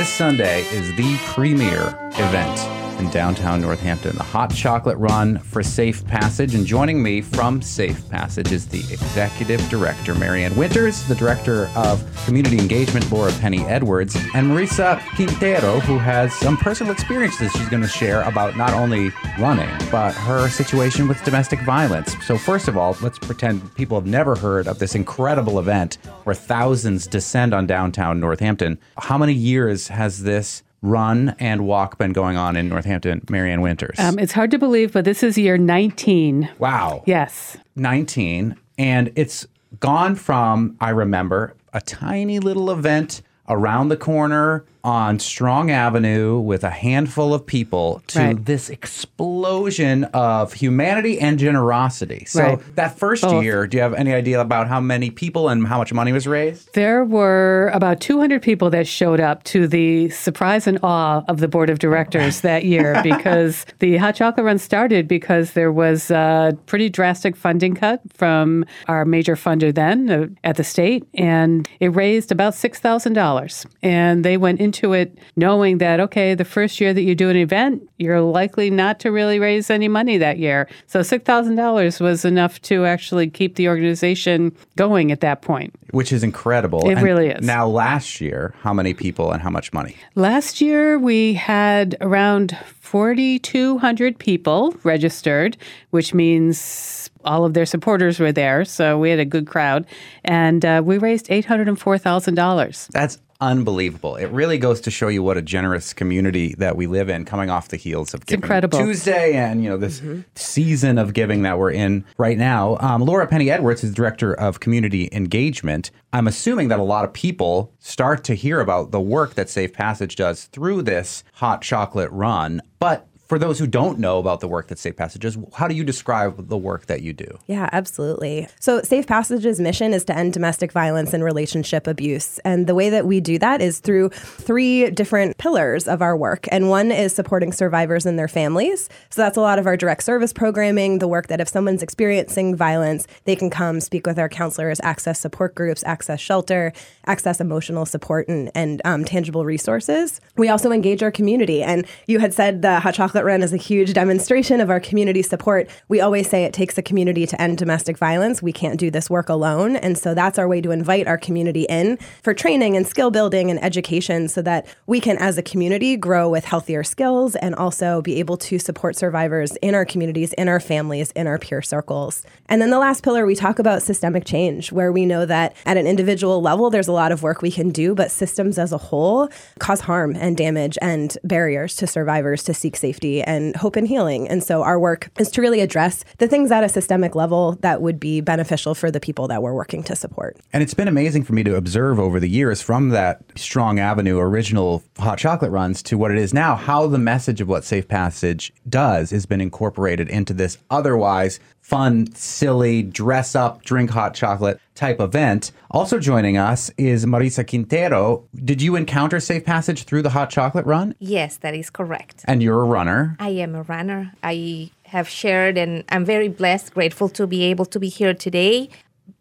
This Sunday is the premier event in downtown Northampton, the Hot Chocolate Run for Safe Passage. And joining me from Safe Passage is the executive director, Marianne Winters, the director of community engagement, Laura Penney-Edwards, and Marissa Quintero, who has some personal experiences she's going to share about not only running, but her situation with domestic violence. So, first of all, let's pretend people have never heard of this incredible event where thousands descend on downtown Northampton. How many years has this run and walk been going on in Northampton, Marianne Winters? Um, it's hard to believe, but this is year 19. wow. Yes. 19. And it's gone from, I remember, a tiny little event around the corner on Strong Avenue with a handful of people to Right. this explosion of humanity and generosity. So Right. that first Both. year, do you have any idea about how many people and how much money was raised? There were about 200 people that showed up to the surprise and awe of the board of directors that year because the Hot Chocolate Run started because there was a pretty drastic funding cut from our major funder then uh, at the state, and it raised about $6,000. And they went into it knowing that, okay, the first year that you do an event, you're likely not to really raise any money that year. So $6,000 was enough to actually keep the organization going at that point. Which is incredible. It And really is. Now, last year, how many people and how much money? Last year, we had around 4,200 people registered, which means all of their supporters were there. So we had a good crowd. And uh, we raised $804,000. That's unbelievable. It really goes to show you what a generous community that we live in coming off the heels of Giving incredible. Tuesday and, you know, this season of giving that we're in right now. Um, Laura Penney-Edwards is director of community engagement. I'm assuming that a lot of people start to hear about the work that Safe Passage does through this hot chocolate run. But for those who don't know about the work that Safe Passages, how do you describe the work that you do? Yeah, absolutely. So, Safe Passage's mission is to end domestic violence and relationship abuse. And the way that we do that is through three different pillars of our work. And one is supporting survivors and their families. So, that's a lot of our direct service programming, the work that if someone's experiencing violence, they can come speak with our counselors, access support groups, access shelter, access emotional support, and, and um, tangible resources. We also engage our community. And you had said the Hot Chocolate Run is a huge demonstration of our community support. We always say it takes a community to end domestic violence. We can't do this work alone. And so that's our way to invite our community in for training and skill building and education so that we can, as a community, grow with healthier skills and also be able to support survivors in our communities, in our families, in our peer circles. And then the last pillar, we talk about systemic change, where we know that at an individual level, there's a lot of work we can do, but systems as a whole cause harm and damage and barriers to survivors to seek safety and hope and healing. And so our work is to really address the things at a systemic level that would be beneficial for the people that we're working to support. And it's been amazing for me to observe over the years from that Strong Avenue original hot chocolate runs to what it is now, how the message of what Safe Passage does has been incorporated into this otherwise fun, silly, dress up, drink hot chocolate type event. Also joining us is Marissa Quintero. Did you encounter Safe Passage through the hot chocolate run? Yes, that is correct. And you're a runner. I am a runner. I have shared, and I'm very blessed, grateful to be able to be here today.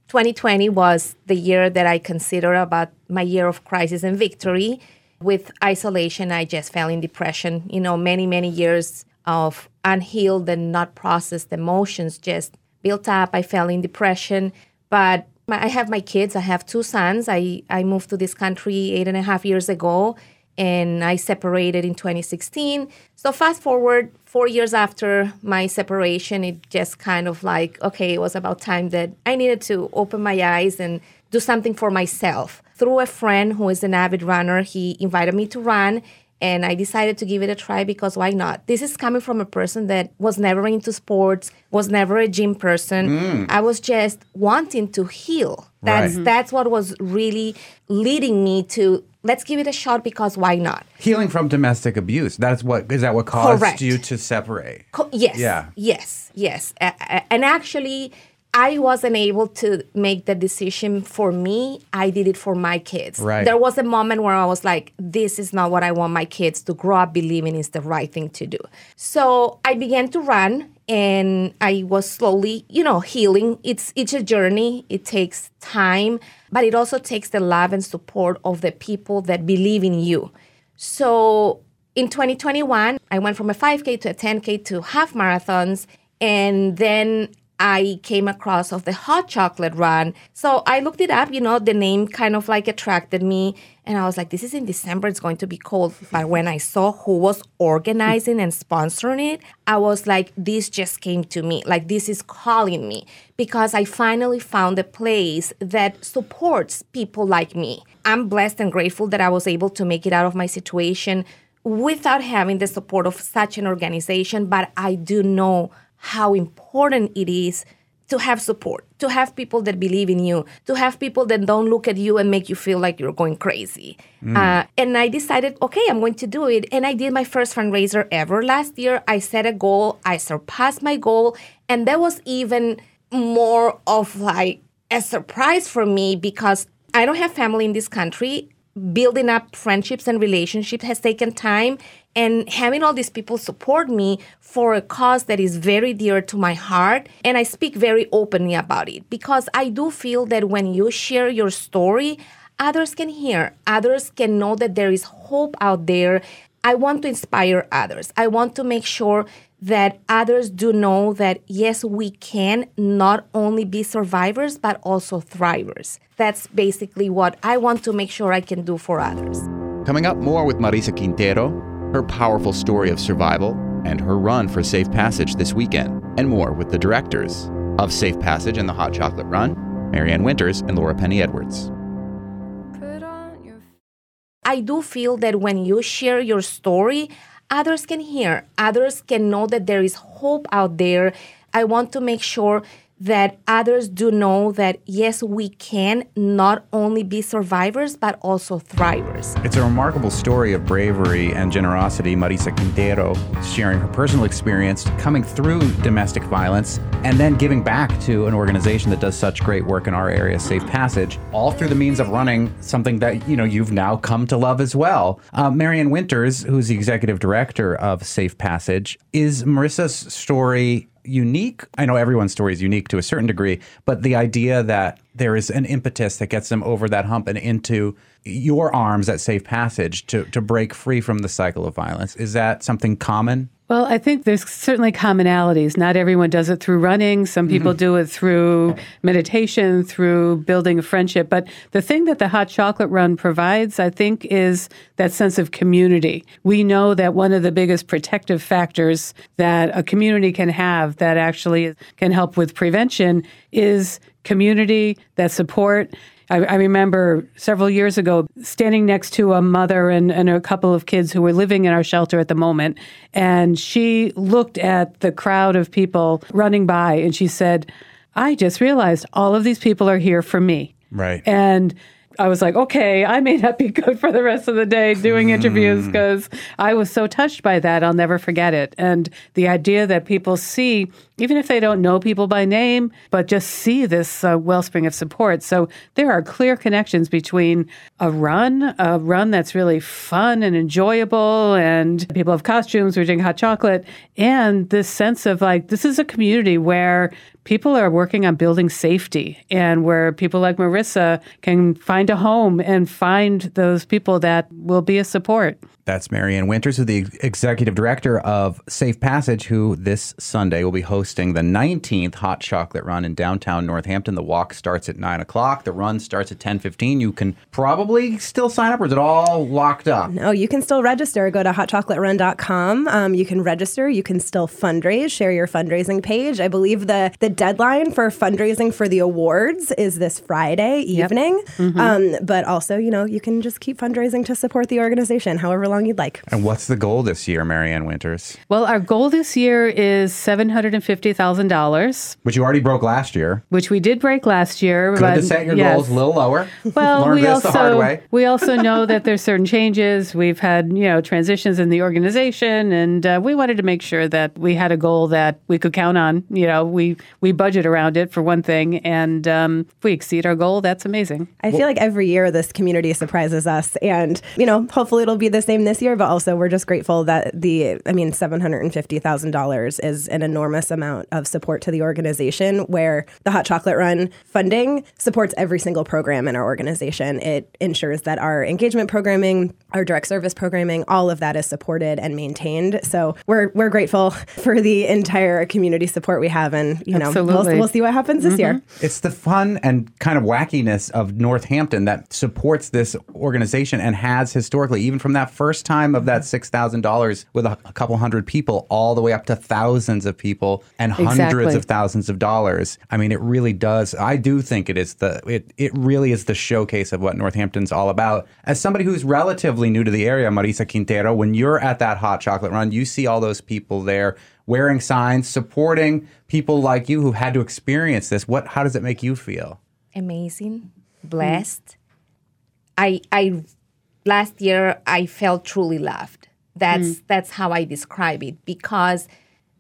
2020 was the year that I consider about my year of crisis and victory. With isolation, I just fell in depression. You know, many, many years of unhealed and not processed emotions just built up. I fell in depression. But I have my kids. I have two sons. I, I moved to this country eight and a half years ago and I separated in 2016. So fast forward four years after my separation, it just kind of like, okay, it was about time that I needed to open my eyes and do something for myself. Through a friend who is an avid runner, he invited me to run. And I decided to give it a try because why not? This is coming from a person that was never into sports, was never a gym person. Mm. I was just wanting to heal. That's Right. that's what was really leading me to let's give it a shot because why not? Healing from domestic abuse. That's what is that what caused Correct. you to separate? Co- yes. Yeah. Yes. Yes. And actually, I wasn't able to make the decision for me. I did it for my kids. Right. There was a moment where I was like, this is not what I want my kids to grow up believing is the right thing to do. So I began to run and I was slowly, you know, healing. It's it's a journey. It takes time, but it also takes the love and support of the people that believe in you. So in 2021, I went from a 5K to a 10K to half marathons. And then I came across of the hot chocolate run. So I looked it up, you know, the name kind of like attracted me. And I was like, this is in December, it's going to be cold. But when I saw who was organizing and sponsoring it, I was like, this just came to me. Like, this is calling me because I finally found a place that supports people like me. I'm blessed and grateful that I was able to make it out of my situation without having the support of such an organization. But I do know how important it is to have support, to have people that believe in you, to have people that don't look at you and make you feel like you're going crazy. Mm. Uh, and I decided, okay, I'm going to do it. And I did my first fundraiser ever last year. I set a goal, I surpassed my goal. And that was even more of like a surprise for me because I don't have family in this country. Building up friendships and relationships has taken time and having all these people support me for a cause that is very dear to my heart and i speak very openly about it. Because i do feel that when you share your story others can hear others can know that there is hope out there. I want to inspire others. I want to make sure that others do know that yes we can not only be survivors but also thrivers that's basically what i want to make sure i can do for others coming up more with marissa quintero her powerful story of survival, and her run for Safe Passage this weekend, and more with the directors of Safe Passage and the Hot Chocolate Run, Marianne Winters and Laura Penney-Edwards. I do feel that when you share your story, others can hear, others can know that there is hope out there. I want to make sure that others do know that yes, we can not only be survivors, but also thrivers. It's a remarkable story of bravery and generosity. Marissa Quintero sharing her personal experience coming through domestic violence and then giving back to an organization that does such great work in our area, Safe Passage, all through the means of running something that you know you've now come to love as well. Uh, Marianne Winters, who's the executive director of Safe Passage, is Marissa's story unique. I know everyone's story is unique to a certain degree, but the idea that there is an impetus that gets them over that hump and into your arms at safe passage to, to break free from the cycle of violence, is that something common? Well, I think there's certainly commonalities. Not everyone does it through running. Some mm-hmm. people mm-hmm. do it through meditation, through building a friendship. But the thing that the hot chocolate run provides, I think, is that sense of community. We know that one of the biggest protective factors that a community can have that actually can help with prevention is community, that support. I, I, remember several years ago standing next to a mother and, and a couple of kids who were living in our shelter at the moment. And she looked at the crowd of people running by and she said, I just realized all of these people are here for me. Right. And I was like, okay, I may not be good for the rest of the day doing interviews because hmm. I was so touched by that. I'll never forget it. And the idea that people see, even if they don't know people by name, but just see this uh, wellspring of support. So there are clear connections between a run, a run that's really fun and enjoyable, and people have costumes, we're doing hot chocolate, and this sense of like, this is a community where people are working on building safety and where people like Marissa can find a home and find those people that will be a support. That's Marianne Winters, who's the executive director of Safe Passage, who this Sunday will be hosting the 19th Hot Chocolate Run in downtown Northampton. The walk starts at 9 o'clock. The run starts at 10.15. You can probably still sign up, or is it all locked up? No, you can still register. Go to hotchocolaterun.com. Um, you can register. You can still fundraise, share your fundraising page. I believe the, the deadline for fundraising for the awards is this Friday evening. Yep. Mm-hmm. Um, but also, you know, you can just keep fundraising to support the organization however long long you'd like. And what's the goal this year, Marianne Winters? Well, our goal this year is $750,000. Which you already broke last year. Which we did break last year. Good but, to set your yes. goals a little lower. Well, we also, we also know that there's certain changes. We've had, you know, transitions in the organization, and uh, we wanted to make sure that we had a goal that we could count on. You know, we, we we budget around it for one thing, and um, if we exceed our goal, that's amazing. I feel like every year this community surprises us, and you know, hopefully it'll be the same this year. But also, we're just grateful that the, I mean, seven hundred and fifty thousand dollars is an enormous amount of support to the organization. Where the Hot Chocolate Run funding supports every single program in our organization. It ensures that our engagement programming, our direct service programming, all of that is supported and maintained. So we're we're grateful for the entire community support we have, and you know, we'll, we'll see what happens this year. Mm-hmm. It's the fun and kind of wackiness of Northampton that supports this organization and has historically, even from that first time of that mm-hmm. $6,000 with a, a couple hundred people, all the way up to thousands of people and hundreds Exactly. of thousands of dollars. I mean, it really does. I do think it is the, it, it really is the showcase of what Northampton's all about. As somebody who's relatively new to the area, Marissa Quintero, when you're at that hot chocolate run, you see all those people there wearing signs, supporting people like you who had to experience this. What, how does it make you feel? amazing, mm. blessed. I I last year I felt truly loved. That's mm. that's how I describe it because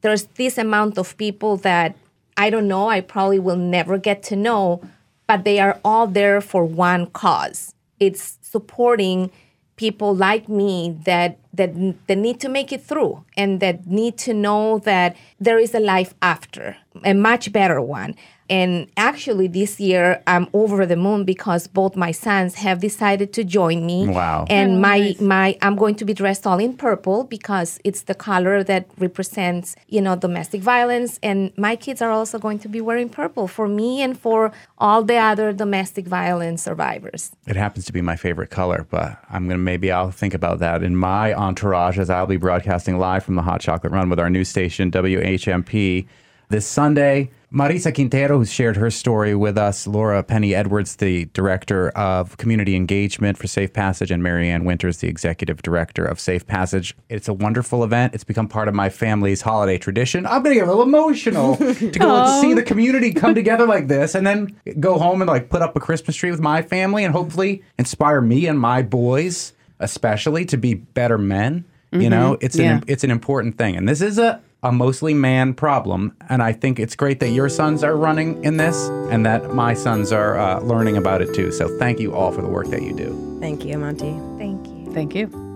there's this amount of people that I don't know, I probably will never get to know, but they are all there for one cause. It's supporting people like me that that that need to make it through and that need to know that there is a life after, a much better one. And actually, this year I'm over the moon because both my sons have decided to join me. Wow. And oh, my my I'm going to be dressed all in purple because it's the color that represents you know domestic violence. And my kids are also going to be wearing purple for me and for all the other domestic violence survivors. It happens to be my favorite color, but I'm gonna maybe I'll think about that in my entourage as I'll be broadcasting live from the Hot Chocolate Run with our new station WHMP this Sunday. Marissa Quintero, who shared her story with us, Laura Penney-Edwards, the director of community engagement for Safe Passage, and Marianne Winters, the executive director of Safe Passage. It's a wonderful event. It's become part of my family's holiday tradition. I'm gonna get a little emotional to go and see the community come together like this, and then go home and like put up a Christmas tree with my family, and hopefully inspire me and my boys, especially, to be better men. You know, mm-hmm. it's Yeah. an it's an important thing, and this is a a mostly man problem. And I think it's great that your sons are running in this, and that my sons are uh, learning about it too. So thank you all for the work that you do. Thank you, Monte. Thank you. Thank you.